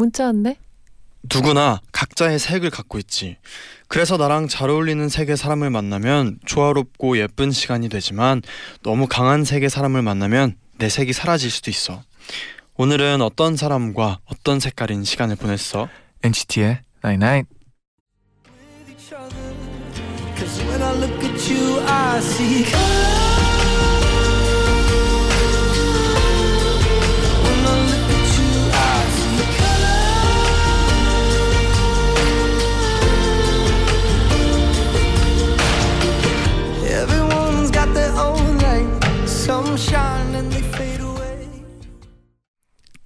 문자 왔네. 누구나 각자의 색을 갖고 있지. 그래서 나랑 잘 어울리는 색의 사람을 만나면 조화롭고 예쁜 시간이 되지만 너무 강한 색의 사람을 만나면 내 색이 사라질 수도 있어. 오늘은 어떤 사람과 어떤 색깔인 시간을 보냈어? NCT의 Night Night. each other. Cause when I look at you, I see color.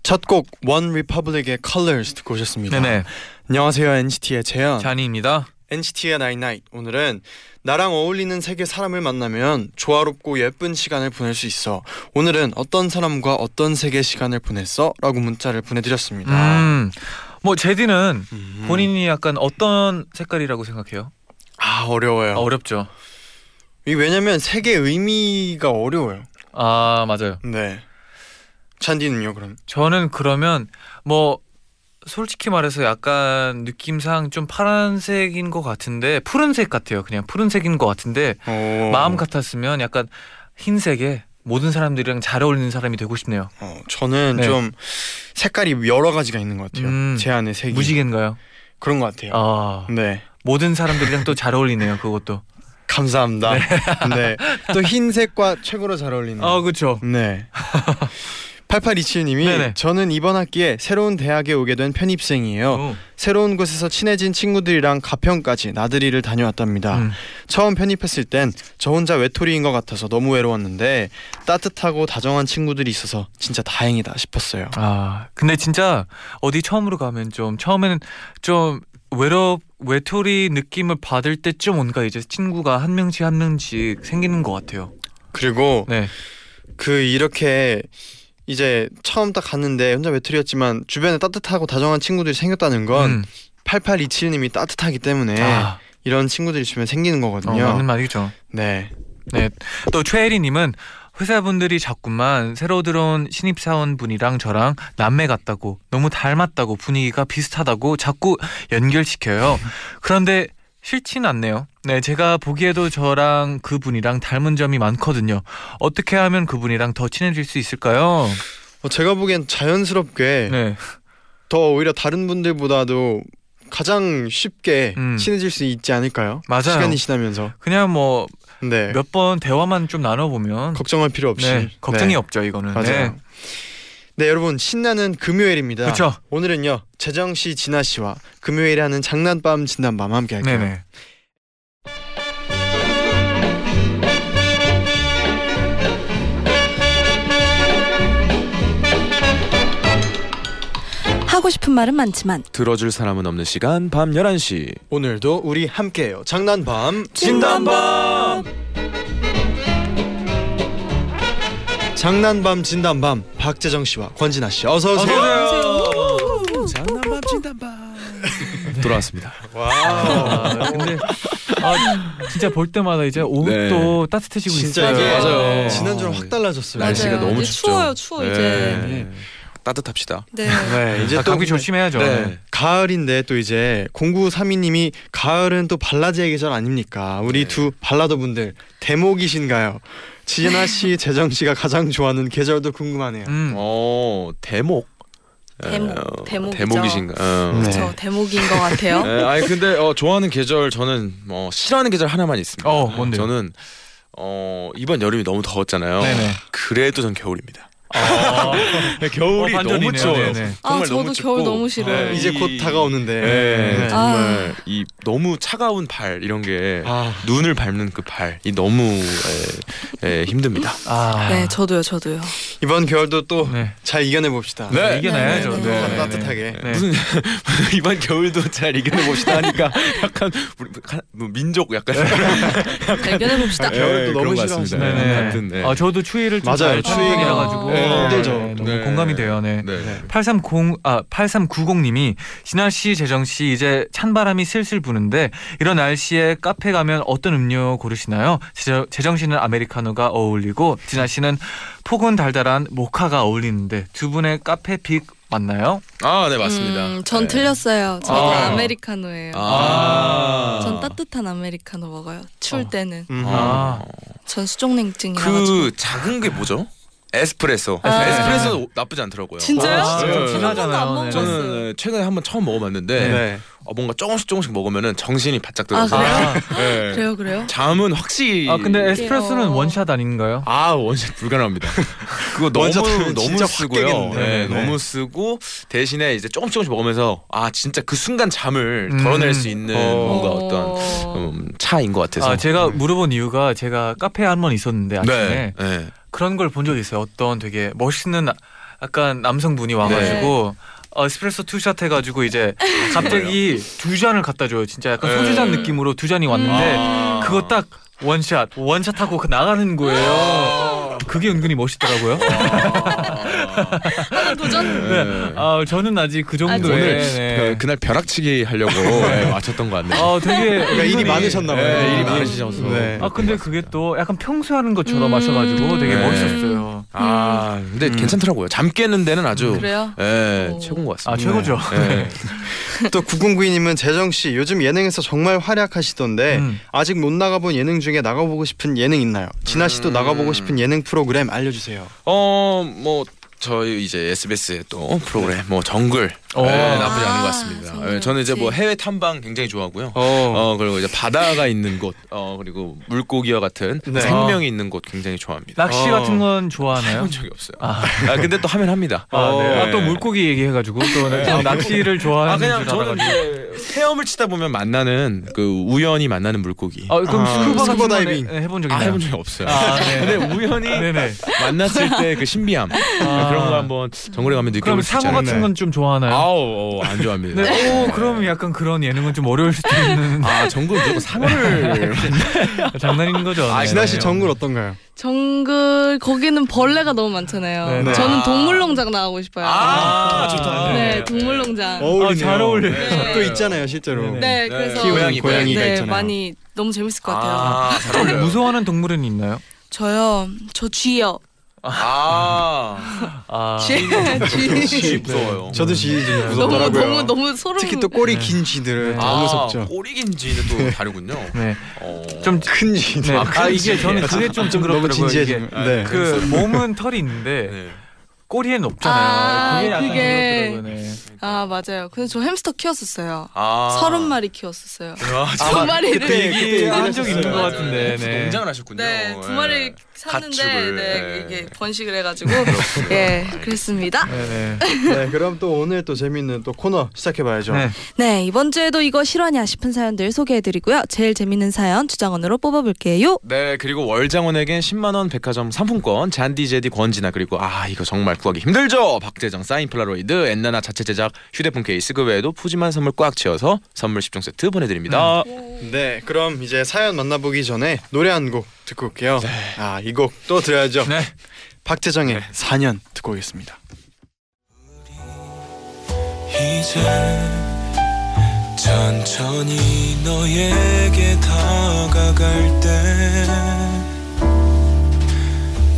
첫곡 원 리퍼블릭의 Colors 듣고 오셨습니다. 네네. 안녕하세요 NCT의 재현. 잔이입니다. NCT의 Night Night. 오늘은 나랑 어울리는 색의 사람을 만나면 조화롭고 예쁜 시간을 보낼 수 있어. 오늘은 어떤 사람과 어떤 색의 시간을 보냈어? 라고 문자를 보내드렸습니다. 음. 뭐 제디는 음. 본인이 약간 어떤 색깔이라고 생각해요? 아 어려워요. 아, 어렵죠. 이 왜냐면 색의 의미가 어려워요. 아 맞아요. 네. 찬디는요 그럼? 저는 그러면 뭐 솔직히 말해서 약간 느낌상 좀 파란색인 것 같은데 푸른색 같아요. 그냥 푸른색인 것 같은데 어... 마음 같았으면 약간 흰색에 모든 사람들이랑 잘 어울리는 사람이 되고 싶네요. 어, 저는 네. 좀 색깔이 여러 가지가 있는 것 같아요. 음, 제 안에 색이 무지개인가요? 그런 것 같아요. 아 네. 모든 사람들이랑 또 잘 어울리네요. 그것도. 감사합니다. 네. 또 흰색과 최고로 잘 어울리는. 아 그렇죠. 네. 8827님이 네네. 저는 이번 학기에 새로운 대학에 오게 된 편입생이에요. 어. 새로운 곳에서 친해진 친구들이랑 가평까지 나들이를 다녀왔답니다. 음. 처음 편입했을 땐 저 혼자 외톨이인 것 같아서 너무 외로웠는데 따뜻하고 다정한 친구들이 있어서 진짜 다행이다 싶었어요. 아 근데 진짜 어디 처음으로 가면 좀 처음에는 좀 외롭 외톨이 느낌을 받을 때쯤 뭔가 이제 친구가 한 명씩 한 명씩 생기는 것 같아요. 그리고 네. 그 이렇게 이제 처음 딱 갔는데 혼자 외톨이였지만 주변에 따뜻하고 다정한 친구들이 생겼다는 건 음. 8827님이 따뜻하기 때문에 아, 이런 친구들이 주변에 생기는 어, 거거든요. 맞는 말이죠. 네. 네. 또 최혜리님은 회사분들이 자꾸만 새로 들어온 신입사원 분이랑 저랑 남매 같다고 너무 닮았다고 분위기가 비슷하다고 자꾸 연결시켜요. 그런데 싫진 않네요. 네, 제가 보기에도 저랑 그분이랑 닮은 점이 많거든요. 어떻게 하면 그분이랑 더 친해질 수 있을까요? 어, 제가 보기엔 자연스럽게 네, 더 오히려 다른 분들보다도 가장 쉽게 음. 친해질 수 있지 않을까요? 맞아요. 시간이 지나면서. 그냥 뭐몇 네. 번 대화만 좀 나눠보면 걱정할 필요 없이. 네, 걱정이 네. 없죠 이거는. 맞아요. 네. 네, 여러분 신나는 금요일입니다. 그렇죠. 오늘은요 재정 씨, 진아 씨와 금요일에 하는 장난밤 진단밤 함께 할게요. 네네. 하고 싶은 말은 많지만 들어줄 사람은 없는 시간 밤 11시 오늘도 우리 함께해요. 장난밤 진단밤. 장난밤 진단밤 박재정 씨와 권진아 씨 어서 오세요. 어서오세요. 장난밤 진단밤 돌아왔습니다 아, 근데 아, 진짜 볼 때마다 이제 옷도 네. 따뜻해지고 진짜 있어요. 이게 맞아요. 지난주랑 확 달라졌어요. 날씨가 맞아요. 너무 이제 춥죠 추워요, 추워, 이제. 네. 따뜻합시다 네. 네, 이제 아, 또 감기 조심해야죠. 네. 가을인데 또 이제 0932님이 가을은 또 발라드의 계절 아닙니까? 우리 네. 두 발라더 분들 대목이신가요? 지은아 씨, 재정 씨가 가장 좋아하는 계절도 궁금하네요. 음. 어 대목 대목, 어, 대목이죠. 대목이신가 어. 네. 저 대목인 것 같아요. 네, 아니 근데 어, 좋아하는 계절 저는 뭐 싫어하는 계절 하나만 있습니다. 어, 뭔데요? 저는 어, 이번 여름이 너무 더웠잖아요. 네네. 그래도 전 겨울입니다. 네, 겨울이 어. 너무 추워요. 네네. 아, 정말 저도 너무 겨울 춥고. 너무 싫어요. 네, 이제 이- 곧 다가오는데. 네, 네. 정말 이 너무 차가운 발 이런 게 아, 눈을 밟는 그 발이 너무 에, 에, 힘듭니다. 아, 네, 저도요, 저도요. 이번 겨울도 또잘 네. 이겨내 봅시다. 네. 이겨내야죠. 네. 네. 따뜻하게. 네. 무슨 이번 겨울도 잘 이겨내 봅시다 하니까 약간 우리 가- 뭐 민족 약간 발견해 봅시다. 네. 겨울도 너무 싫어하시네. 네. 아, 저도 추위를 좀 맞아요. 잘 추위가 추위라 가지고 네. 힘들죠. 너무 네. 공감이 돼요. 네. 네. 네. 830, 아, 8390님이 진아 씨, 재정 씨 이제 찬바람이 슬슬 부는데 이런 날씨에 카페 가면 어떤 음료 고르시나요? 재정, 재정 씨는 아메리카노가 어울리고 진아 씨는 폭은 달달한 모카가 어울리는데 두 분의 카페 픽 맞나요? 아, 네 맞습니다. 음, 전 네. 틀렸어요. 저도 아. 아. 메리카노예요 아. 전 따뜻한 아메리카노 먹어요. 추울 어. 때는. 음. 아. 전 수족냉증이라가지고. 그 작은 게 뭐죠? 에스프레소. 아. 에스프레소 나쁘지 않더라고요. 진짜요? 아, 네. 좀 진하잖아요. 네. 저는 네, 최근에 한번 처음 먹어봤는데 네. 어, 뭔가 조금씩 조금씩 먹으면은 정신이 바짝 아, 들어서 그래요? 네. 그래요, 그래요? 잠은 확실히 아, 근데 에스프레소는 어. 원샷 아닌가요? 아 원샷 불가능합니다. 그거 너무 너무 쓰고요. 네, 네. 너무 쓰고 대신에 이제 조금씩 조금씩 먹으면서 아 진짜 그 순간 잠을 음. 덜어낼 수 있는 어. 뭔가 어떤 음, 차인 것 같아서. 아, 제가 물어본 이유가 제가 카페에 한번 있었는데 아침에 네. 네. 그런 걸 본 적이 있어요. 어떤 되게 멋있는 아- 약간 남성분이 와가지고 어, 에스프레소 two shot 해가지고 이제 갑자기 두 잔을 갖다 줘요. 진짜 약간 네. 소주 잔 느낌으로 두 잔이 왔는데 아. 그거 딱 원샷 원샷 하고 그 나가는 거예요. 그게 은근히 멋있더라고요. 하나 도전? 네. 아 저는 아직 그 정도의 오늘 네. 그, 그날 벼락치기 하려고 네, 맞췄던 것 같네요. 아 되게 그러니까 일이 많으셨나 봐요. 네, 일이 아, 많으셔서. 네. 아 근데 그게 또 약간 평소 하는 것처럼 음. 마셔가지고 되게 네. 멋있었어요. 아 근데 음. 괜찮더라고요. 잠 깨는 데는 아주 그래요? 예, 오. 최고인 것 같습니다. 아 최고죠. 네. 또 9092님은 재정 씨 요즘 예능에서 정말 활약하시던데 음. 아직 못 나가본 예능 중에 나가보고 싶은 예능 있나요? 진아 씨도 음. 나가보고 싶은 예능 프로그램 알려주세요. 어뭐 저희 이제 SBS의 또 프로그램 뭐 정글 오. 예, 나쁘지 않은 것 아, 같습니다. 정글 예, 저는 이제 뭐. 해외 탐방 굉장히 좋아하고요. 어. 어 그리고 이제 바다가 있는 곳, 어 그리고 물고기와 같은 네. 생명이 있는 곳 굉장히 좋아합니다. 낚시 어. 같은 건 좋아하나요? 해본 적이 없어요. 아. 아, 근데 또 하면 합니다. 아, 네. 네. 아, 또 물고기 얘기해가지고 또 그냥 낚시를 좋아하는 아 그냥 줄 저는 알아가지고. 이제 헤엄을 치다 보면 만나는 그 우연히 만나는 물고기. 아, 그럼 아, 스쿠버 같은 스쿠버 건 다이빙. 해- 해본 적이 아 있나요? 해본 적이 없어요. 아, 네. 근데 우연히 네네. 만났을 때 그 신비함 아. 그런 거 한번 정글에 가면 그럼 느껴볼 수 상어 있잖아요. 같은 건 좀 좋아하나요? 아우 어, 안 좋아합니다. 네. 오, 그럼 약간 그런 예능은 좀 어려울 수도 있는 아 정글 무조건 상어를 장난인 거죠. 아, 네. 진아 씨 정글 어떤가요? 정글 거기는 벌레가 너무 많잖아요. 네, 네. 저는 아. 동물농장 나가고 싶어요. 아, 좋다. 네, 네. 동물농장. 어울리네요. 아, 잘 어울려요. 네. 또 있잖아요 실제로. 네네. 네, 네. 그래서 키우는 고양이, 고양이가 네, 있잖아요. 많이 너무 재밌을 것 같아요. 아, 잘 어울려요. 무서워하는 동물은 있나요? 저요, 저 쥐요. 아, 아, 쥐, 쥐 쥐. 무서워요. 저도 쥐좀 너무 무섭더라고요. 너무 너무 소름. 특히 또 꼬리 긴 쥐들 네. 너무 아, 무섭죠. 꼬리 긴 쥐는 또 다르군요. 네. 어. 좀큰 쥐들. 네. 아, 아, 큰 이게 쥐. 저는 그게 좀좀 너무 징그럽더라고요. 진지해지면. 이게 네. 그 몸은 털이 있는데 네. 꼬리에는 없잖아요. 아, 그게 약간 그게. 징그럽더라고요. 네. 아 맞아요. 그래서 저 햄스터 키웠었어요. 아. 서른 마리 키웠었어요. 아, 두 마리를. 그때 얘기 그때 한 얘기를 적 있는 것. 같은데. 네. 농장을 하셨군요. 네, 두 마리 샀는데 가축을, 네, 네. 이게 번식을 해가지고 예 그랬습니다. 네, 네. 네, 그럼 또 오늘 또 재밌는 또 코너 시작해봐야죠. 네. 네 이번 주에도 이거 실화냐 싶은 사연들 소개해드리고요. 제일 재밌는 사연 주장원으로 뽑아볼게요. 네 그리고 월장원에겐 10만 원 백화점 상품권 쟌디 재디 권진아 그리고 아 이거 정말 구하기 힘들죠 박재정 사인 폴라로이드 엔나나 자체 제작 휴대폰 케이스 그 외에도 푸짐한 선물 꽉 채워서 선물 10종 세트 보내드립니다 네, 그럼 이제 사연 만나보기 전에 노래 한 곡 듣고 올게요. 아, 이 곡 또 들어야죠. 네. 박재정의 4년 듣고 오겠습니다. 이제 천천히 너에게 다가갈 때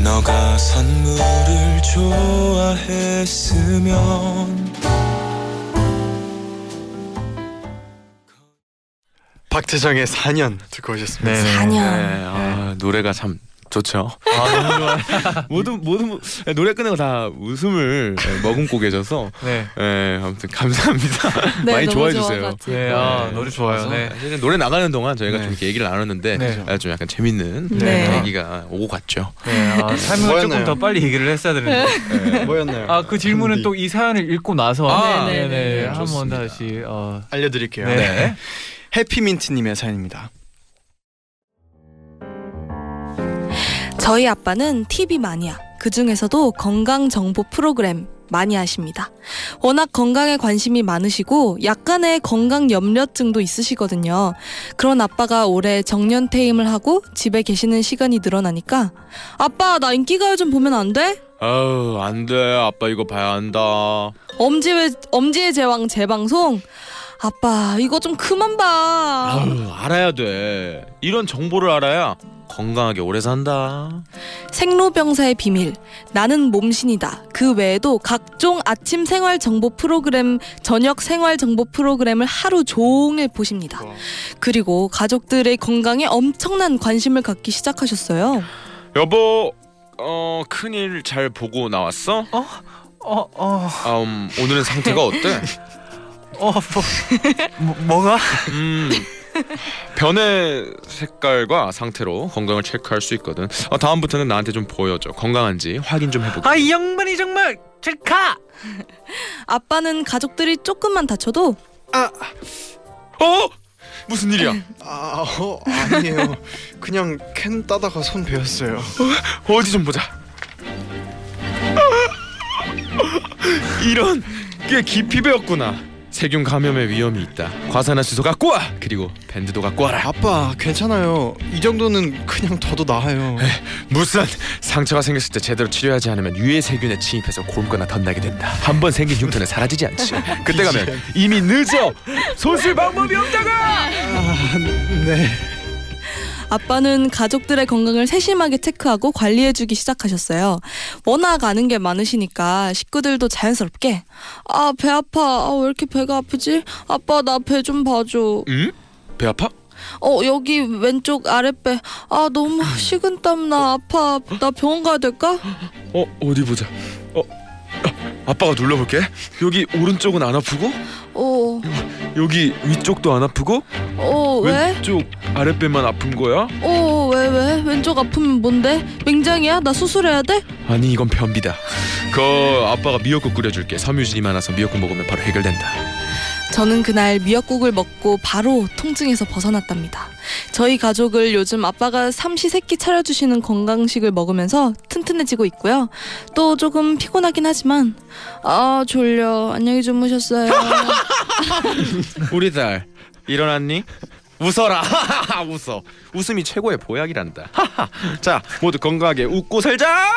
너가 선물을 좋아했으면 박재정의 4년 듣고 오셨습니다. 네. 4년. 네, 아, 노래가 참 좋죠. 아 너무 좋아요. 모든 모든 노래 끝내고 다 웃음을 예, 머금고 계셔서 네. 예, 아무튼 감사합니다. 네, 많이 너무 좋아해 주세요. 네, 아 네. 노래 좋아요. 네. 사실은 노래 나가는 동안 저희가 네. 좀 이렇게 얘기를 나눴는데 네. 아, 좀 약간 재밌는 네. 얘기가 오고 갔죠. 네, 아, 설명을 조금 뭐였나요? 더 빨리 얘기를 했어야 되는데. 뭐였나요? 아 그 질문은 또 이 사연을 읽고 나서 아, 네네 네네네. 한번. 다시 어, 알려드릴게요. 네. 해피민트님의 사연입니다. 저희 아빠는 TV 마니아. 그 중에서도 건강 정보 프로그램 많이 하십니다. 워낙 건강에 관심이 많으시고 약간의 건강 염려증도 있으시거든요. 그런 아빠가 올해 정년 퇴임을 하고 집에 계시는 시간이 늘어나니까 아빠 나 인기가요 좀 보면 안 돼? 아우 안 돼 아빠 이거 봐야 한다. 엄지의 엄지의 제왕 재방송. 아빠 이거 좀 그만 봐. 아우 알아야 돼. 이런 정보를 알아야 건강하게 오래 산다. 생로병사의 비밀, 나는 몸신이다. 그 외에도 각종 아침 생활 정보 프로그램, 저녁 생활 정보 프로그램을 하루 종일 보십니다. 그리고 가족들의 건강에 엄청난 관심을 갖기 시작하셨어요. 여보 어 큰일 잘 보고 나왔어? 어, 어, 아, 음, 오늘은 상태가 어때? 어, 뭐, 뭐 뭐가? 음 변의 색깔과 상태로 건강을 체크할 수 있거든. 아, 다음부터는 나한테 좀 보여줘. 건강한지 확인 좀 해보게. 아 이 양반이 정말 가. 아빠는 가족들이 조금만 다쳐도 어? 무슨 일이야? 아, 어, 아니에요. 그냥 캔 따다가 손 베었어요. 어디 좀 보자. 이런 꽤 깊이 배웠구나. 세균 감염의 위험이 있다. 과산화수소 갖고 와. 그리고 밴드도 갖고 와라. 아빠, 괜찮아요. 이 정도는 그냥 둬도 나아요. 무슨 상처가 생겼을 때 제대로 치료하지 않으면 유해 세균에 침입해서 곪거나 덧나게 된다. 한 번 생긴 흉터는 사라지지 않지. 그때 가면 이미 늦어. 손쓸 방법이 없다가. 네. 아빠는 가족들의 건강을 세심하게 체크하고 관리해주기 시작하셨어요. 워낙 아는 게 많으시니까 식구들도 자연스럽게 아 배 아파 아, 왜 이렇게 배가 아프지? 아빠 나 배 좀 봐줘. 응? 배 아파? 어 여기 왼쪽 아랫배 아 너무 식은땀 나 아파 나 병원 가야 될까? 어 어디 보자. 어 아, 아빠가 눌러볼게. 여기 오른쪽은 안 아프고 어, 여기 위쪽도 안 아프고 어 왜? 왼쪽 아랫배만 아픈 거야? 어왜 왜? 왼쪽 아프면 뭔데? 맹장이야? 나 수술해야 돼? 아니 이건 변비다. 그 아빠가 미역국 끓여줄게. 섬유질이 많아서 미역국 먹으면 바로 해결된다. 저는 그날 미역국을 먹고 바로 통증에서 벗어났답니다. 저희 가족을 요즘 아빠가 삼시세끼 차려주시는 건강식을 먹으면서 튼튼해지고 있고요. 또 조금 피곤하긴 하지만 아 졸려 안녕히 주무셨어요. 우리 딸 일어났니? 웃어라. 웃어. 웃음이 최고의 보약이란다. 자 모두 건강하게 웃고 살자.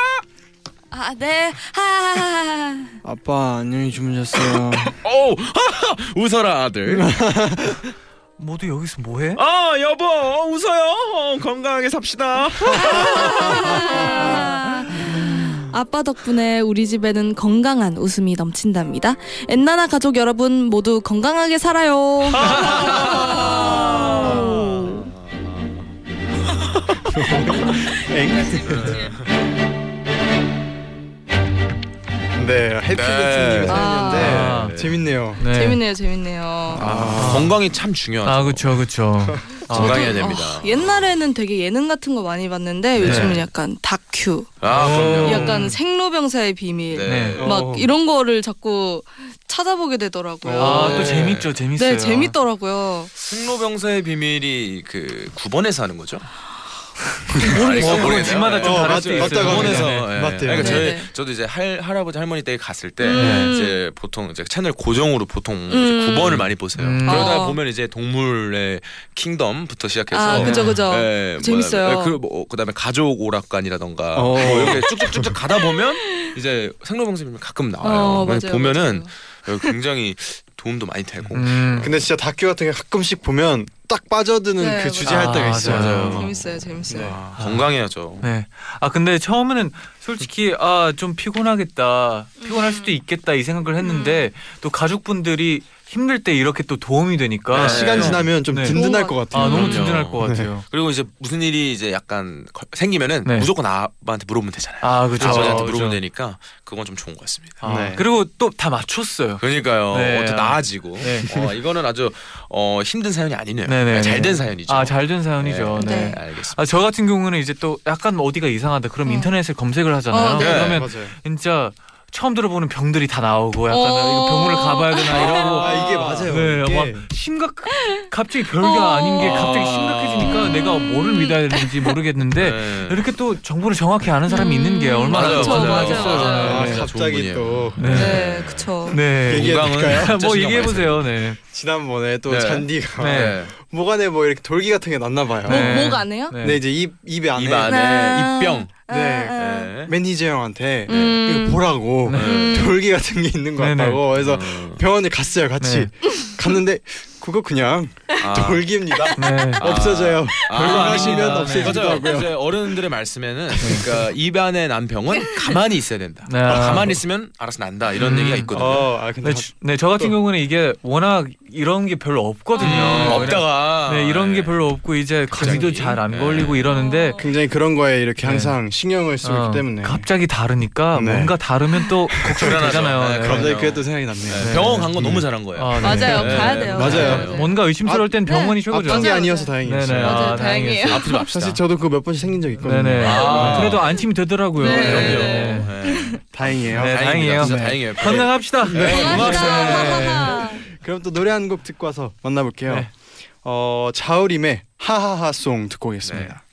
아 네. 하. 아빠, 안녕히 주무셨어요. 오 웃어라 아들. 모두 여기서 뭐해? 아 여보 웃어요. 어, 건강하게 삽시다. 아빠 덕분에 우리 집에는 건강한 웃음이 넘친답니다. 엔나나 가족 여러분 모두 건강하게 살아요. 네, 해피민트님의 네. 사연이었는데 아. 재밌네요. 네. 재밌네요, 재밌네요. 아, 건강이 참 중요하죠. 아 그렇죠 그렇죠. 건강해야 됩니다. 어, 옛날에는 되게 예능 같은 거 많이 봤는데 요즘은 약간 다큐, 아 그럼요. 약간 생로병사의 비밀, 네. 막 어. 이런 거를 자꾸 찾아보게 되더라고요. 아또 네. 재밌죠 재밌어요. 네, 재밌더라고요. 승로병사의 비밀이 그 9번에서 하는 거죠? 뭐 그건 집마다 좀 어, 다를 맞- 수 있어요. 일본에서 합니다. 예. 맞대요. 그러니까 저희 네네. 저도 이제 할 할아버지 할머니 댁에 갔을 때 음. 이제 보통 이제 채널 고정으로 보통 음. 이제 9번을 많이 보세요. 음. 그러다 어. 보면 이제 동물의 킹덤부터 시작해서 아, 그죠, 그죠. 예, 재밌어요. 예, 그 뭐, 그다음에 가족 오락관이라던가 어. 뭐 이렇게 쭉쭉쭉쭉 가다 보면 이제 생로병사님이 가끔 나와요. 어, 맞아요, 보면은 맞아요. 굉장히 도움도 많이 되고. 음. 근데 진짜 다큐 같은 게 가끔씩 보면 딱 빠져드는 네, 그 주제 할. 때가 아, 있어요. 맞아요. 재밌어요, 재밌어요. 아, 건강해야죠. 네. 아 근데 처음에는 솔직히 아 좀 피곤하겠다, 피곤할 수도 있겠다 이 생각을 했는데 또 가족분들이 힘들 때 이렇게 또 도움이 되니까 네. 시간 지나면 좀 네. 든든할 것 같아요. 아 너무. 든든할 것 같아요. 그리고 이제 무슨 일이 이제 약간 거- 생기면은 네. 무조건 아빠한테 물어보면 되잖아요. 아 그렇죠. 아버지한테 그렇죠. 물어보면 되니까 그건 좀 좋은 것 같습니다. 아, 네. 그리고 또 다 맞췄어요. 그러니까요. 네. 어, 더 나아지고. 네. 어, 이거는 아주 어, 힘든 사연이 아니네요. 네네. 잘 된 사연이죠. 아 잘 된 사연이죠. 네. 네. 네. 알겠습니다. 아, 저 같은 경우는 이제 또 약간 어디가 이상하다. 그럼 어. 인터넷에 검색을 하잖아요. 어, 네. 그러면 맞아요. 진짜 처음 들어보는 병들이 다 나오고 약간 어. 이거 병원을 가봐야 되나 이러고 아 이게 맞아요. 네, 이게 막 심각 갑자기 별게 어. 아닌 게 갑자기 심각해지니까 내가 뭐를 믿어야 되는지 모르겠는데 네. 이렇게 또 정보를 정확히 아는 사람이 있는 게 얼마나 맞아요, 또 맞아요. 맞아요. 아, 네. 갑자기. 또 네. 네, 그쵸. 네. 얘기해 건강은 볼까요? 진짜 뭐 얘기해 보세요. 네. 지난번에 또 네. 잔디가 네. 목 안에 뭐 이렇게 돌기 같은 게 났나 봐요. 뭐, 네. 뭐가 안 해요? 네. 이제 입 입에 안에 입 안에 네. 입병. 아, 네. 아. 네. 매니저 형한테 음. 이거 보라고 네. 돌기 같은 게 있는 것 네네. 같다고 그래서 어. 병원에 갔어요 같이 갔는데 그거 그냥 아. 돌기입니다 네. 아. 없어져요 아, 돌기하시면 아닙니다. 없어지기도 맞아요. 하고요 이제 어른들의 말씀에는 그러니까 입안에 난 병은 가만히 있어야 된다. 네. 가만히 있으면 알아서 난다 이런 음. 얘기가 있거든요. 어, 아 근데 네, 주- 네, 저 같은 경우는 이게 워낙 이런 게 별로 없거든요. 음, 없다가 네, 이런 게 별로 없고 이제 감기도 갑자기. 잘안 네. 걸리고 이러는데 굉장히 그런 거에 이렇게 네. 항상 신경을 쓰기 어, 때문에 갑자기 다르니까 네. 뭔가 다르면 또 걱정이 불안하죠. 되잖아요. 네, 네. 그럼요. 갑자기 그게 또 생각이 났네요 네, 네. 병원 간거 너무 음. 잘한 거예요. 아, 네. 맞아요. 네. 가야 돼요. 맞아요. 네. 뭔가 의심스러울 땐 병원이 최고죠. 아픈 게. 아니어서 다행이었어요 네네. 맞아요. 아, 다행이에요. 아프지 맙시다. 사실 저도 그거 몇 번씩 생긴 적 있거든요 네네. 아. 그래도 안심이 되더라고요. 네. 네. 네. 다행이에요 네. 다행이에요. 네. 다행이에요. 건강합시다. 네, 고맙습니다. 그럼 또 노래 한 곡 듣고 와서 만나볼게요. 네. 어 자우림의 하하하송 듣고 오겠습니다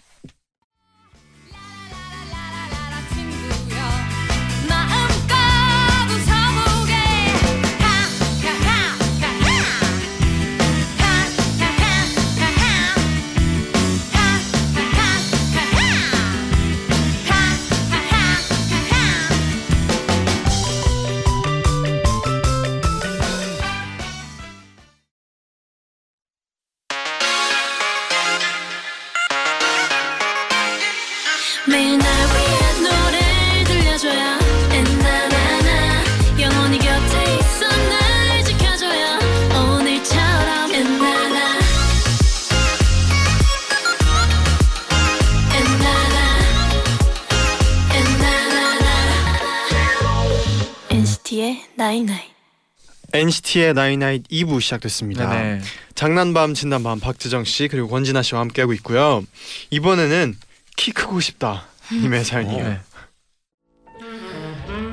NCT의 나이나잇 2부 시작됐습니다 네네. 장난밤 진담밤 박재정 씨 그리고 권진아 씨와 함께하고 있고요 이번에는 키 크고 싶다 님의 사연이에요 네.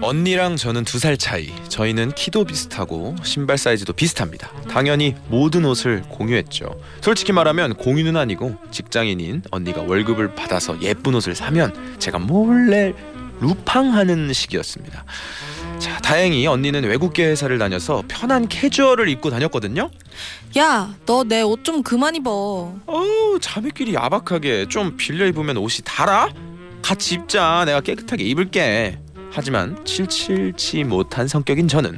언니랑 저는 두 살 차이. 저희는 키도 비슷하고 신발 사이즈도 비슷합니다. 당연히 모든 옷을 공유했죠. 솔직히 말하면 공유는 아니고 직장인인 언니가 월급을 받아서 예쁜 옷을 사면 제가 몰래 루팡하는 시기였습니다. 자, 다행히 언니는 외국계 회사를 다녀서 편한 캐주얼을 입고 다녔거든요. 야, 너 내 옷 좀 그만 입어. 어우, 자매끼리 야박하게 좀 빌려 입으면 옷이 달아? 같이 입자. 내가 깨끗하게 입을게. 하지만 칠칠치 못한 성격인 저는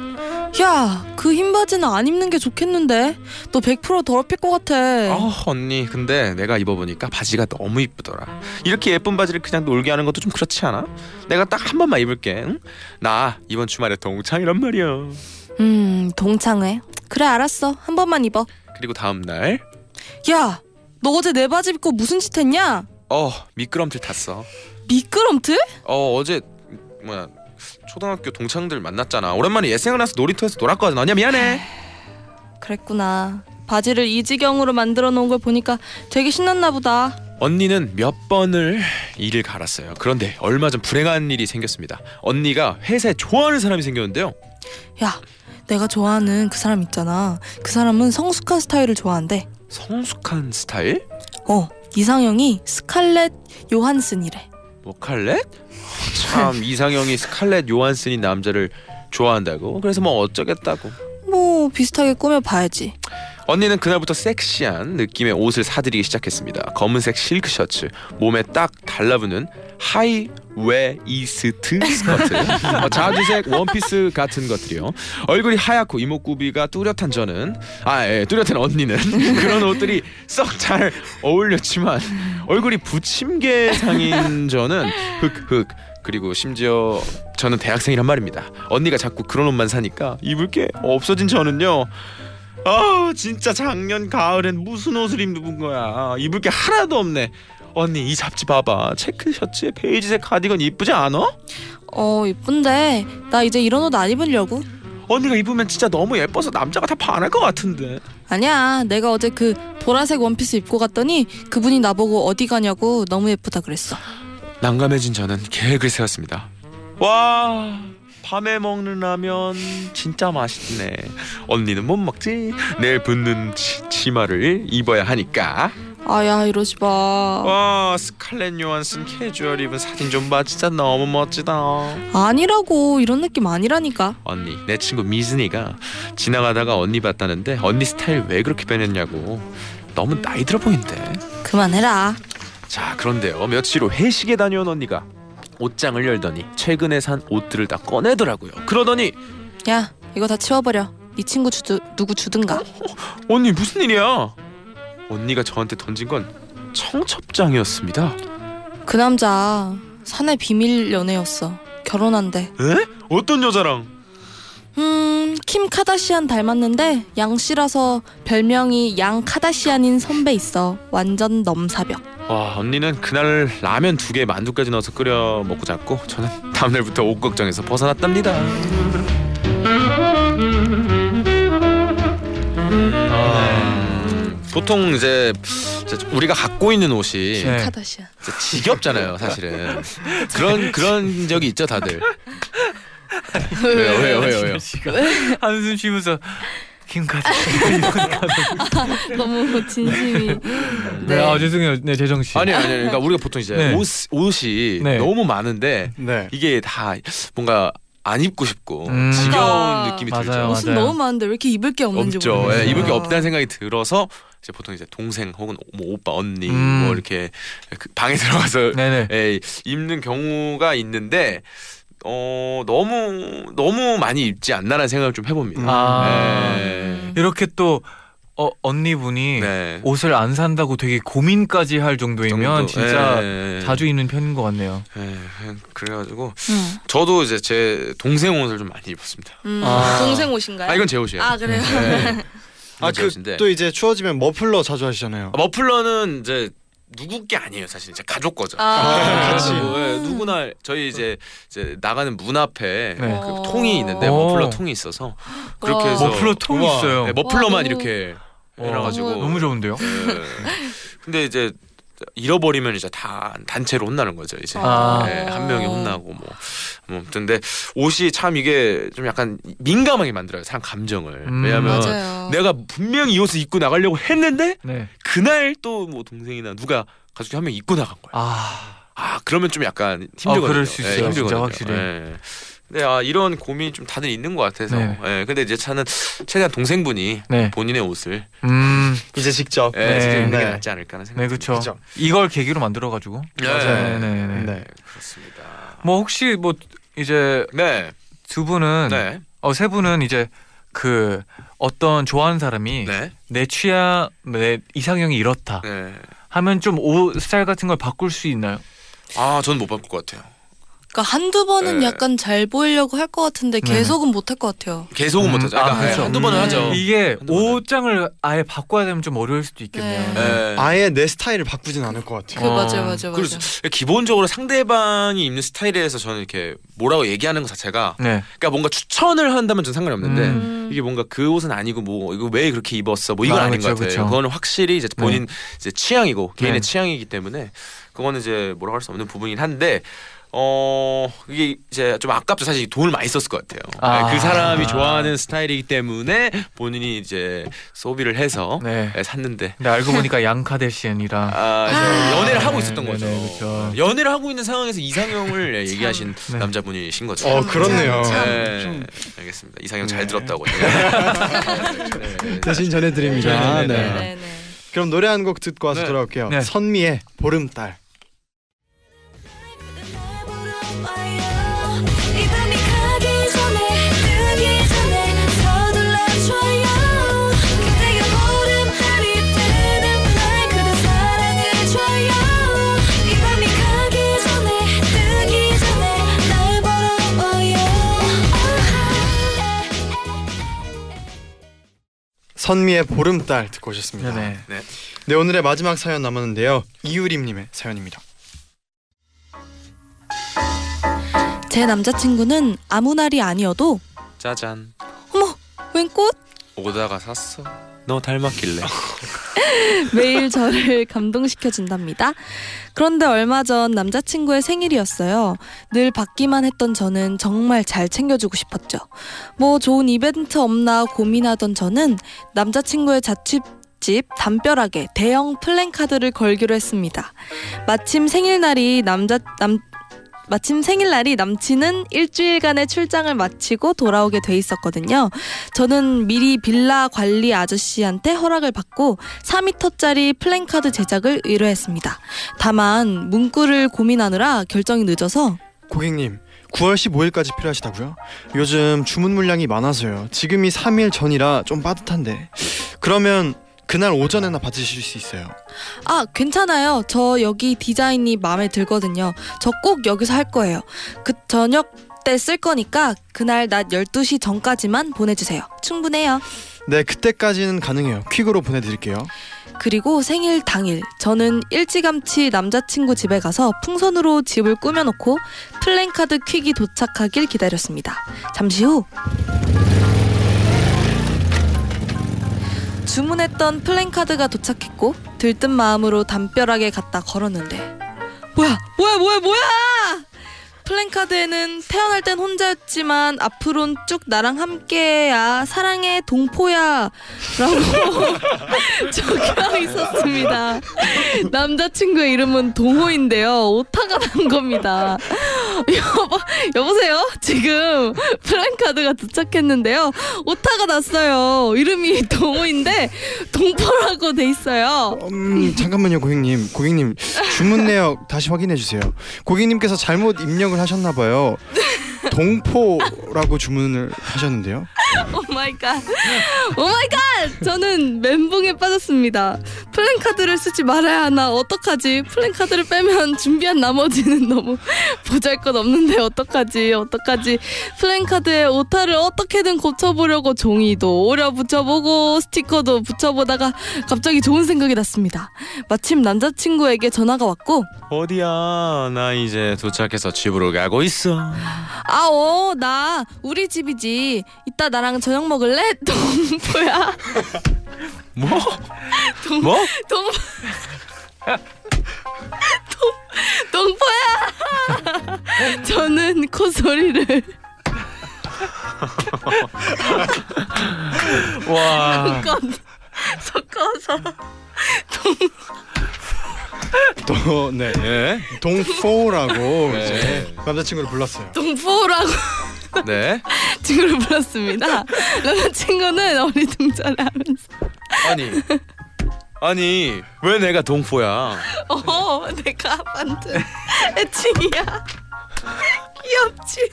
야, 그 흰 바지는 안 입는 게 좋겠는데. 너 100% 더럽힐 것 같아. 아 언니 근데 내가 입어보니까 바지가 너무 이쁘더라 이렇게 예쁜 바지를 그냥 놀게 하는 것도 좀 그렇지 않아? 내가 딱 한 번만 입을게 응? 나 이번 주말에 동창이란 말이야 음, 동창회. 그래, 알았어. 한 번만 입어. 그리고 다음날 야, 너 어제 내 바지 입고 무슨 짓 했냐? 어 미끄럼틀 탔어 미끄럼틀? 어 어제 뭐야 초등학교 동창들 만났잖아 오랜만에 옛 생각나서 놀이터에서 놀았거든 언니야 미안해 그랬구나. 바지를 이 지경으로 만들어 놓은 걸 보니까 되게 신났나 보다. 언니는 몇 번을 일을 갈았어요 그런데 얼마 전 불행한 일이 생겼습니다 언니가 회사에 좋아하는 사람이 생겼는데요 야, 내가 좋아하는 그 사람 있잖아. 그 사람은 성숙한 스타일을 좋아한대. 성숙한 스타일? 어, 이상형이 스칼렛 요한슨이래. 모칼렛? 참 이상형이 스칼렛 요한슨인 남자를 좋아한다고? 그래서 뭐 어쩌겠다고 뭐 비슷하게 꾸며 봐야지. 언니는 그날부터 섹시한 느낌의 옷을 사들이기 시작했습니다 검은색 실크 셔츠 몸에 딱 달라붙는 하이 웨이스트 스커트 어, 자주색 원피스 같은 것들이요 얼굴이 하얗고 이목구비가 뚜렷한 저는 아 예, 뚜렷한 언니는 그런 옷들이 썩 잘 어울렸지만 얼굴이 부침개상인 저는 흑흑 그리고 심지어 저는 대학생이란 말입니다. 언니가 자꾸 그런 옷만 사니까 입을 게 없어진 저는요 아 진짜 작년 가을엔 무슨 옷을 입는 거야. 입을 게 하나도 없네. 언니 이 잡지 봐봐. 체크 셔츠에 베이지색 카디건 이쁘지 않아? 어 이쁜데. 나 이제 이런 옷 안 입으려고. 언니가 입으면 진짜 너무 예뻐서 남자가 다 반할 것 같은데. 아니야. 내가 어제 그 보라색 원피스 입고 갔더니 그분이 나보고 어디 가냐고 너무 예쁘다 그랬어. 난감해진 저는 계획을 세웠습니다 와 밤에 먹는 라면 진짜 맛있네 언니는 못 먹지? 내일 붙는 치, 치마를 입어야 하니까 아야 이러지 마. 와 스칼렛 요한슨 캐주얼 입은 사진 좀 봐 진짜 너무 멋지다 아니라고 이런 느낌 아니라니까. 언니 내 친구 미즈니가 지나가다가 언니 봤다는데 언니 스타일 왜 그렇게 변했냐고 너무 나이 들어 보인대 그만해라. 자 그런데요 며칠 후 회식에 다녀온 언니가 옷장을 열더니 최근에 산 옷들을 다 꺼내더라고요 그러더니 야 이거 다 치워버려. 네 친구 주 누구 주든가. 언니 무슨 일이야 언니가 저한테 던진 건 청첩장이었습니다 그 남자 사내 비밀 연애였어. 결혼한대. 에? 어떤 여자랑 음, 킴 카다시안 닮았는데 양 씨라서 별명이 양 카다시안인 선배 있어. 완전 넘사벽. 와 언니는 그날 라면 두 개 만두까지 넣어서 끓여 먹고 잤고 저는 다음날부터 옷 걱정에서 벗어났답니다 음, 보통 이제 이제 우리가 갖고 있는 옷이 네. 카다시안. 진짜 지겹잖아요 사실은 그런 그런 적이 있죠 다들 왜요 왜요 왜요 왜요 한숨 쉬면서 김카드. 너무 진심이. 네, 아 죄송해요. 네 재정 씨. 아니 아니 그러니까 우리가 보통 이제 네. 옷 옷이 네. 너무 많은데 네. 이게 다 뭔가 안 입고 싶고 음. 지겨운 아, 느낌이 맞아요, 들죠. 옷은 맞아요. 너무 많은데 왜 이렇게 입을 게 없는지 없죠. 모르겠어요. 예, 입을 게 없다는 생각이 들어서 이제 보통 이제 동생 혹은 뭐 오빠 언니 음. 뭐 이렇게 그 방에 들어가서 네네. 예, 입는 경우가 있는데 어 너무 너무 많이 입지 않나라는 생각을 좀 해봅니다. 아. 예. 이렇게 또 어, 언니분이 네. 옷을 안 산다고 되게 고민까지 할 정도이면 정도, 진짜 예, 예. 자주 입는 편인 것 같네요. 예, 그래가지고 음. 저도 이제 제 동생 옷을 좀 많이 입었습니다. 음. 아. 동생 옷인가요? 아 이건 제 옷이에요. 아, 그래요? 네. 아, 제 옷인데. 그또 이제 추워지면 머플러 자주 하시잖아요. 아, 머플러는 이제 누구 게 아니에요 사실 이제 가족 거죠. 아. 그래가지고 예, 누구나 저희 이제 이제 나가는 문 앞에 네. 그 통이 있는데 오. 머플러 통이 있어서 그렇게 와. 해서 머플러 통. 있어요. 네, 머플러만 와, 너무- 이렇게 해놔가지고 너무- 너무 좋은데요? 예. 근데 이제 잃어버리면 이제 다 단체로 혼나는 거죠 이제 아. 예, 한 명이 혼나고 뭐, 뭐 근데 옷이 참 이게 좀 약간 민감하게 만들어요 사람 감정을 음. 왜냐하면 맞아요. 내가 분명히 이 옷을 입고 나가려고 했는데 네. 그날 또 뭐 동생이나 누가 가족 한명 입고 나간 거야. 아아 그러면 좀 약간 힘들거든요. 아, 그럴 수 예, 있어요, 진짜 힘들거든요. 확실히. 예. 근데 아 이런 고민이 좀 다들 있는 것 같아서. 네. 예. 근데 이제 차는 최대한 동생분이 네. 본인의 옷을 음. 이제 직접. 예, 네. 직접 입는 게 네. 낫지 않을까 하는 생각. 네, 그렇죠. 그죠. 이걸 계기로 만들어 가지고. 네. 네, 네, 네. 네. 그렇습니다. 뭐 혹시 뭐 이제 네. 두 분은 네. 어세 분은 이제 그 어떤 좋아하는 사람이 네. 내 취향 내 이상형이 이렇다 네. 하면 좀 옷 스타일 같은 걸 바꿀 수 있나요? 아, 저는 못 바꿀 것 같아요. 그러니까 한두 번은 네. 약간 잘 보이려고 할 것 같은데 네. 계속은 못 할 것 같아요. 계속은 음, 못 하죠. 아, 그러니까 그렇죠. 한두 번은 음. 하죠. 이게 한두 번은. 옷장을 아예 바꿔야 되면 좀 어려울 수도 있겠네요. 네. 예. 아예 내 스타일을 바꾸진 않을 것 같아요. 그 어. 맞아요, 맞아요, 맞아요. 그래서 기본적으로 상대방이 입는 스타일에 대해서 저는 이렇게 뭐라고 얘기하는 것 자체가 네. 그러니까 뭔가 추천을 한다면 전 상관이 없는데 음. 이게 뭔가 그 옷은 아니고 뭐 이거 왜 그렇게 입었어 뭐 이건 아, 아, 닌 그쵸, 것 같아요. 그쵸. 그거는 확실히 이제 본인 이제 취향이고 개인의 네. 취향이기 때문에 그거는 이제 뭐라고 할 수 없는 부분이긴 한데 어 이게 이제 좀 아깝죠 사실 돈을 많이 썼을 것 같아요. 아. 그 사람이 좋아하는 스타일이기 때문에 본인이 이제 소비를 해서 네. 예, 샀는데 근데 알고 보니까 양카데시안이랑 아, 이제 아. 연애를 하고 네, 있었던 네, 거죠. 네, 그쵸. 연애를 하고 있는 상황에서 이상형을 예, 얘기하신 네. 남자분이신 거죠. 어 그렇네요. 참. 네, 알겠습니다. 이상형 잘 네. 들었다고. 네. 대신 전해드립니다. 네, 네, 네. 네. 네, 네. 그럼 노래 한 곡 듣고 와서 네. 돌아올게요. 네. 선미의 보름달. 선미의 보름달 듣고 오셨습니다. 네네. 네 오늘의 마지막 사연 남았는데요. 이유림님의 사연입니다. 제 남자친구는 아무 날이 아니어도 짜잔. 어머 웬 꽃? 오다가 샀어. 너 닮았길래. 매일 저를 감동시켜 준답니다. 그런데 얼마 전 남자친구의 생일이었어요. 늘 받기만 했던 저는 정말 잘 챙겨주고 싶었죠. 뭐 좋은 이벤트 없나 고민하던 저는 남자친구의 자취 집 담벼락에 대형 플랜카드를 걸기로 했습니다. 마침 생일날이 남자 남 마침 생일날이 남친은 일주일간의 출장을 마치고 돌아오게 돼 있었거든요. 저는 미리 빌라 관리 아저씨한테 허락을 받고 4m짜리 플랜카드 제작을 의뢰했습니다. 다만 문구를 고민하느라 결정이 늦어서 고객님 9월 15일까지 필요하시다고요? 요즘 주문 물량이 많아서요. 지금이 3일 전이라 좀 빠듯한데 그러면 그날 오전에나 받으실 수 있어요. 아 괜찮아요. 저 여기 디자인이 마음에 들거든요. 저 꼭 여기서 할 거예요. 그 저녁 때 쓸 거니까 그날 낮 12시 전까지만 보내주세요. 충분해요. 네 그때까지는 가능해요. 퀵으로 보내드릴게요. 그리고 생일 당일 저는 일찌감치 남자친구 집에 가서 풍선으로 집을 꾸며놓고 플랜카드 퀵이 도착하길 기다렸습니다. 잠시 후 주문했던 플랜카드가 도착했고 들뜬 마음으로 담벼락에 갖다 걸었는데. 뭐야 뭐야 뭐야 뭐야 플랜카드에는 태어날 땐 혼자였지만 앞으론 쭉 나랑 함께야 사랑해 동포야 라고 적혀 있었습니다. 남자친구의 이름은 동호인데요. 오타가 난 겁니다. 여보, 여보세요? 지금 플랜카드가 도착했는데요. 오타가 났어요. 이름이 동호인데 동포라고 돼 있어요. 음 잠깐만요 고객님. 고객님 주문 내역 다시 확인해 주세요. 고객님께서 잘못 입력을 하셨나 봐요. 동포라고 주문을 하셨는데요. oh my god. oh my god. 저는 멘붕에 빠졌습니다. 플랜카드를 쓰지 말아야 하나 어떡하지? 플랜카드를 빼면 준비한 나머지는 너무 보잘것없는데 어떡하지? 어떡하지? 플랜카드에 오타를 어떻게든 고쳐보려고 종이도 오려 붙여보고 스티커도 붙여보다가 갑자기 좋은 생각이 났습니다. 마침 남자친구에게 전화가 왔고 어디야? 나 이제 도착해서 집으로 가고 있어. 아, 어, 나 우리 집이지. 이따 나랑 저녁 먹을래? 동포야. 뭐? 뭐? 동 동, 동포야. 저는 콧소리를 와. 섞어, 섞어서 또 네. 네. 동포라고 네. 이제 남자친구를 불렀어요. 동포라고 네. 친구를 불렀습니다. 남자친구는 어리둥절하면서 아니. 아니 왜 내가 동포야? 어, 내가 만든 애칭이야. 귀엽지?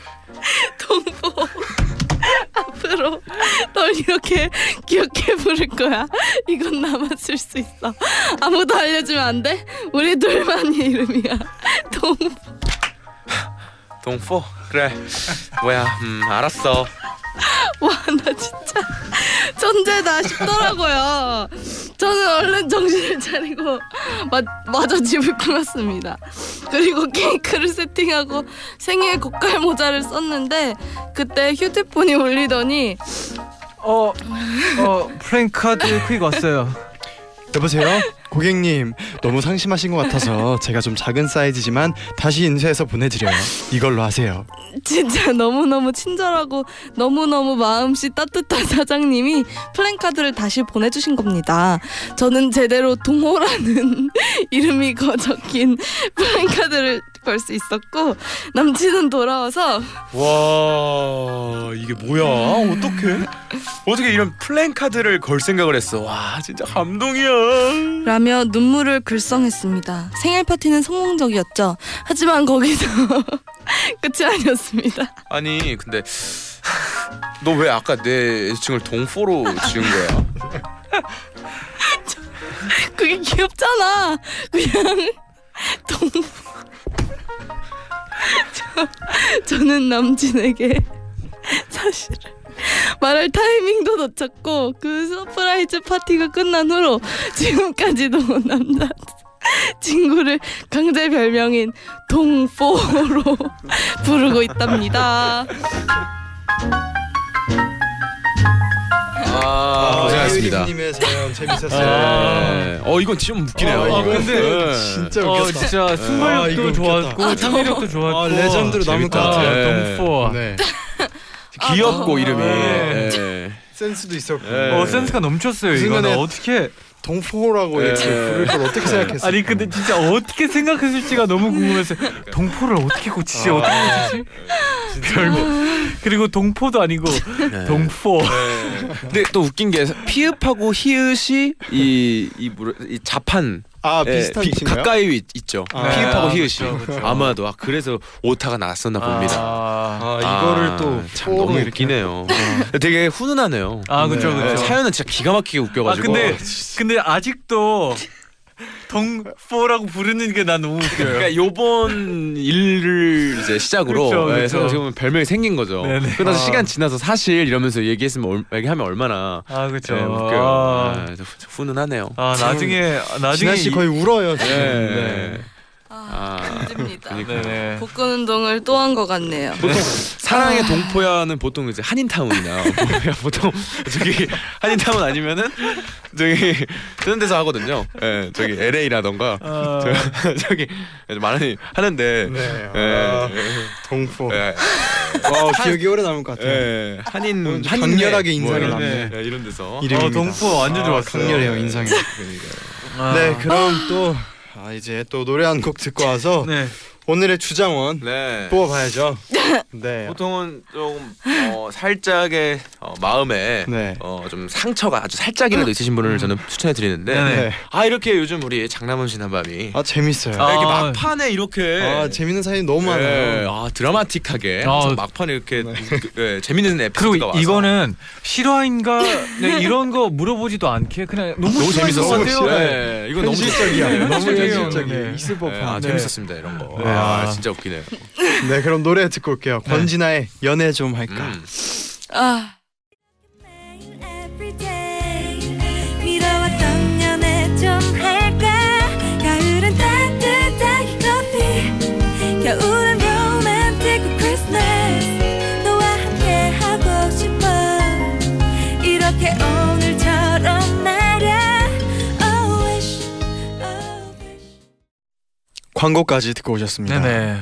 동포. 앞으로 널 이렇게 귀엽게 부를 거야. 이건 나만 쓸수 있어. 아무도 알려주면 안 돼? 우리 둘만의 이름이야. 동포. 동포? 그래. 뭐야? 음 알았어. 와, 나 진짜 천재다 싶더라고요. 저는 얼른 정신을 차리고 마, 마저 집을 꾸몄습니다. 그리고 케이크를 세팅하고 생일 고깔 모자를 썼는데 그때 휴대폰이 울리더니 어, 어 플랜카드 퀵 왔어요. 여보세요? 고객님 너무 상심하신 것 같아서 제가 좀 작은 사이즈지만 다시 인쇄해서 보내드려요. 이걸로 하세요. 진짜 너무너무 친절하고 너무너무 마음씨 따뜻한 사장님이 플랜카드를 다시 보내주신 겁니다. 저는 제대로 동호라는 이름이 거 적힌 플랜카드를 걸수 있었고 남친은 돌아와서 와 이게 뭐야? 어떻게? 어떻게 이런 플랜카드를 걸 생각을 했어? 와 진짜 감동이야. 라며 눈물을 글썽했습니다. 생일 파티는 성공적이었죠. 하지만 거기서 끝이 아니었습니다. 아니 근데 너 왜 아까 내 애칭을 동포로 지은 거야? 그게 귀엽잖아. 그냥 동. 저, 저 는 남친에게 사실을 말할 타이밍도 놓쳤고 그 surprise 파티가 끝난 후로 지금까지도 남자 친구를 강제 별명인 동포로 부르고 있답니다. 아, 고생하셨습니다. 님의 사연 재밌었어요. 네. 어 이건 좀 웃기네요. 아, 이거 근데 네. 진짜 어 웃겼다. 진짜 아, 순발력도 이거 좋았고 웃겼다. 창의력도 좋았고 아, 레전드로 남을 것 재밌다. 같아. 네. 동포. 네. 귀엽고 아, 이름이. 네. 네. 센스도 있었고. 네. 어 센스가 넘쳤어요. 그 순간에 이거는 어떻게 동포라고 네. 이렇게 부를 걸 어떻게 생각했어? 아니 근데 진짜 어떻게 생각했을지가 너무 궁금해서 동포를 어떻게 고치지 아. 어떻게 고치지 별명 그리고 동포도 아니고 네. 동포 근데 또 웃긴 게 피읍하고 히읗이 이이 이 자판 아 예, 비슷한 비- 친구요? 가까이 있, 있죠. 아. 피읍하고 네, 히읗이 그렇죠, 그렇죠. 아마도 아, 그래서 오타가 났었나 봅니다. 아, 아 이거를 또 참 너무 이렇게 웃기네요. 되게 훈훈하네요. 아 그렇죠 네. 그렇죠. 사연은 진짜 기가 막히게 아 웃겨가지고. 근데 근데 아직도 동포라고 부르는 게 난 너무 웃겨요. 그러니까 요번 일을 이제 시작으로 그렇죠, 예, 그렇죠. 지금 별명이 생긴 거죠. 네네. 그러나서 아. 시간 지나서 사실 이러면서 얘기했으면 얼, 얘기하면 얼마나 아 그렇죠. 예, 웃겨요. 아, 아, 훈훈하네요. 아 나중에 나중에 진아 씨 이- 거의 울어요 지금. 네. 아, 아, 힘듭니다. 네네. 복근 운동을 또 한 것 같네요. 보통 사랑의 동포야는 보통 이제 한인타운이나 뭐 보통 저기 한인타운 아니면은 저기 그런 데서 하거든요. 예, 저기 LA라던가 아, 저기 많이 하는데 네. 예, 아, 동포. 예, 와 기억이 오래 남을 것 같아요. 예, 한인 좀 한인 강렬하게 인상이 남네. 예, 이런 데서 이름입니다. 어, 동포 완전 아, 좋았어요. 강렬해요 인상이. 아. 네 그럼 또 아, 이제 또 노래 한 곡 듣고 와서 네. 오늘의 주장원 네. 뽑아봐야죠. 네. 보통은 좀 어, 살짝의 어, 마음에 네. 어, 좀 상처가 아주 살짝이라도 있으신 분을 저는 추천해 드리는데 네네. 네. 아 이렇게 요즘 우리 장남은 신한밤이 아 재밌어요. 아, 이렇게 막판에 이렇게 아 재밌는 사연이 너무 많아요. 예, 아 드라마틱하게 아. 항상 막판에 이렇게 예, 재밌는 에피소드가 그리고 와서 이거는 실화인가 네, 이런 거 물어보지도 않게 그냥 너무, 너무 실화인 것 재밌었어요. 같아요. 네, 이건 너무 현실적이야. 네, 너무 현실적이에요. 현실적이에요. 네. 있을 법한. 네, 아 네. 재밌었습니다 이런 거. 네, 아, 아. 진짜 웃기네요. 네 그럼 노래 듣고 올게요. 권진아의 연애 좀 할까. 음. 아, 광고까지 듣고 오셨습니다. 네네.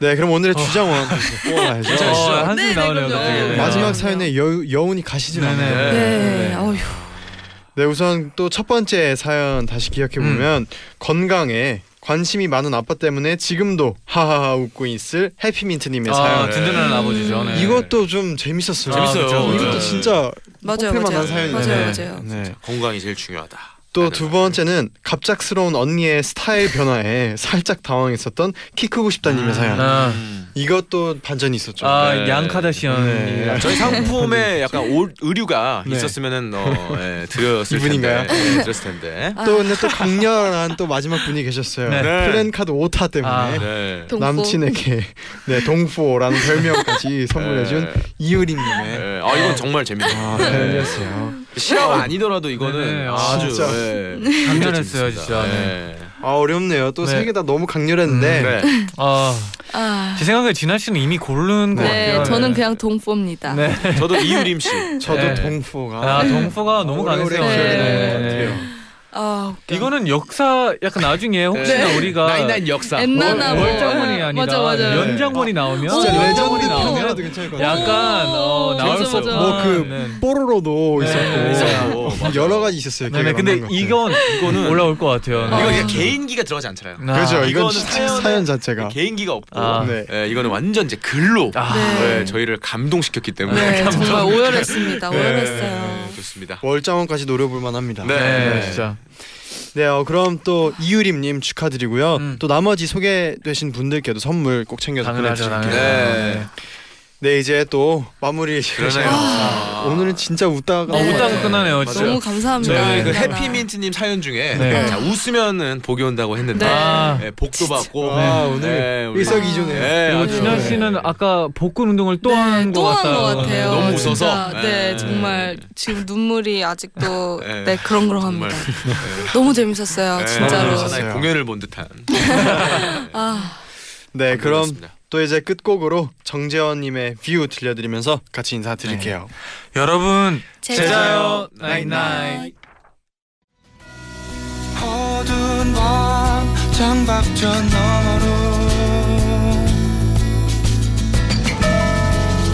네 그럼 오늘의 주장원 뽑아봐야죠. 어, 한숨이 네, 네, 나오네요. 네. 마지막 네. 사연에 여, 여운이 가시질 네네. 않아요. 네, 어휴. 네 우선 또 첫 번째 사연 다시 기억해 보면 건강에 관심이 많은 아빠 때문에 지금도 하하하 웃고 있을 해피민트님의 아, 사연. 든든한 아버지죠. 네. 이것도 좀 재밌었어요. 아, 재밌어요. 이것도. 진짜 맞아요, 뽑힐 맞아요. 만한 사연이네요. 맞아요, 네. 맞아요. 네. 건강이 제일 중요하다. 또 두 번째는 갑작스러운 언니의 스타일 변화에 살짝 당황했었던 키 크고 싶다님의 사연. 아, 음. 이것도 반전이 있었죠. 아, 네. 양 카다시언. 네. 저희 상품에 약간 오, 의류가 네. 있었으면은 어, 예, 드렸을 이분인가요? 텐데. 예, 드렸을 텐데. 또 근데 또 강렬한 또 마지막 분이 계셨어요. 네. 플랜카드 오타 때문에 아, 네. 남친에게 네 동포라는 별명까지 선물해준 네. 이유림님의 예, 아 이건 정말 재밌네요. 아, 사연이었어요. 실화가 아니더라도 이거는 네, 아, 아주 진짜. 예, 강렬했어요. 진짜. 예. 아 어렵네요. 또 세 네. 개 다 너무 강렬했는데 네. 아, 아, 제 생각에 진아 씨는 이미 고른 것 네, 같아요. 저는 그냥 동포입니다. 네. 저도 이유림 씨. 저도 네. 동포가 아, 동포가 너무 오래오래 강했어요. 기억에 네. 남는 것 네. 같아요. 아, 웃겨. 이거는 역사 약간 나중에 혹시나 네. 우리가 나인나인 역사. 엔나나 월- 뭐 월장원이 아니라 맞아, 맞아. 연장원이 나오면 진짜 오, 연장원이 레전드 나오면 편이라도 괜찮을 것 같아요. 약간 어, 나올 맞아, 수 맞아. 뭐그 네. 뽀로로도 네. 있었고 있었고, 맞아. 여러 가지 있었어요. 네네 근데. 이건 이거는 올라올 것 같아요. 아. 이거 네. 그냥 개인기가 들어가지 않잖아요. 아, 그렇죠. 이건 이거는 진짜 사연에- 사연 자체가 개인기가 없고 아. 네. 예, 이거는 완전 이제 글로 아, 네. 예, 저희를 감동시켰기 때문에 네, 정말 오열했습니다. 네, 오열했어요. 좋습니다. 월장원까지 노려볼 만합니다. 네. 네, 진짜. 네, 어, 그럼 또 이유림님 축하드리고요. 음. 또 나머지 소개되신 분들께도 선물 꼭 챙겨서 당연하죠, 보내드릴게요. 당연하죠. 네. 네, 이제 또 마무리 그러네요. 시간이 아. 오늘은 진짜 웃다가 아, 네. 웃다가 끝나네요. 맞아요. 진짜. 너무 감사합니다. 저희 그. 해피민트님 사연 중에 네. 자 웃으면은 복이 온다고 했는데 네. 아. 네, 복도 받고 아, 네, 오늘 일석이조네요. 네, 그리고 네. 씨는 아까 복근 운동을 또 한것또한 같다. 것 같아요. 너무. 웃어서. 네, 네. 정말 지금 눈물이 아직도 네. 네, 그렁그렁합니다. 정말 너무 재밌었어요, 네, 진짜로. 하나의 공연을 본 듯한 아, 네, 그럼. 또 이제 끝곡으로 정재원님의 뷰 들려드리면서 같이 인사드릴게요. 여러분 제자요, 나잇나잇. 어두운 밤 창밖저 너머로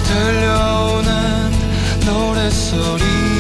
들려오는 노랫소리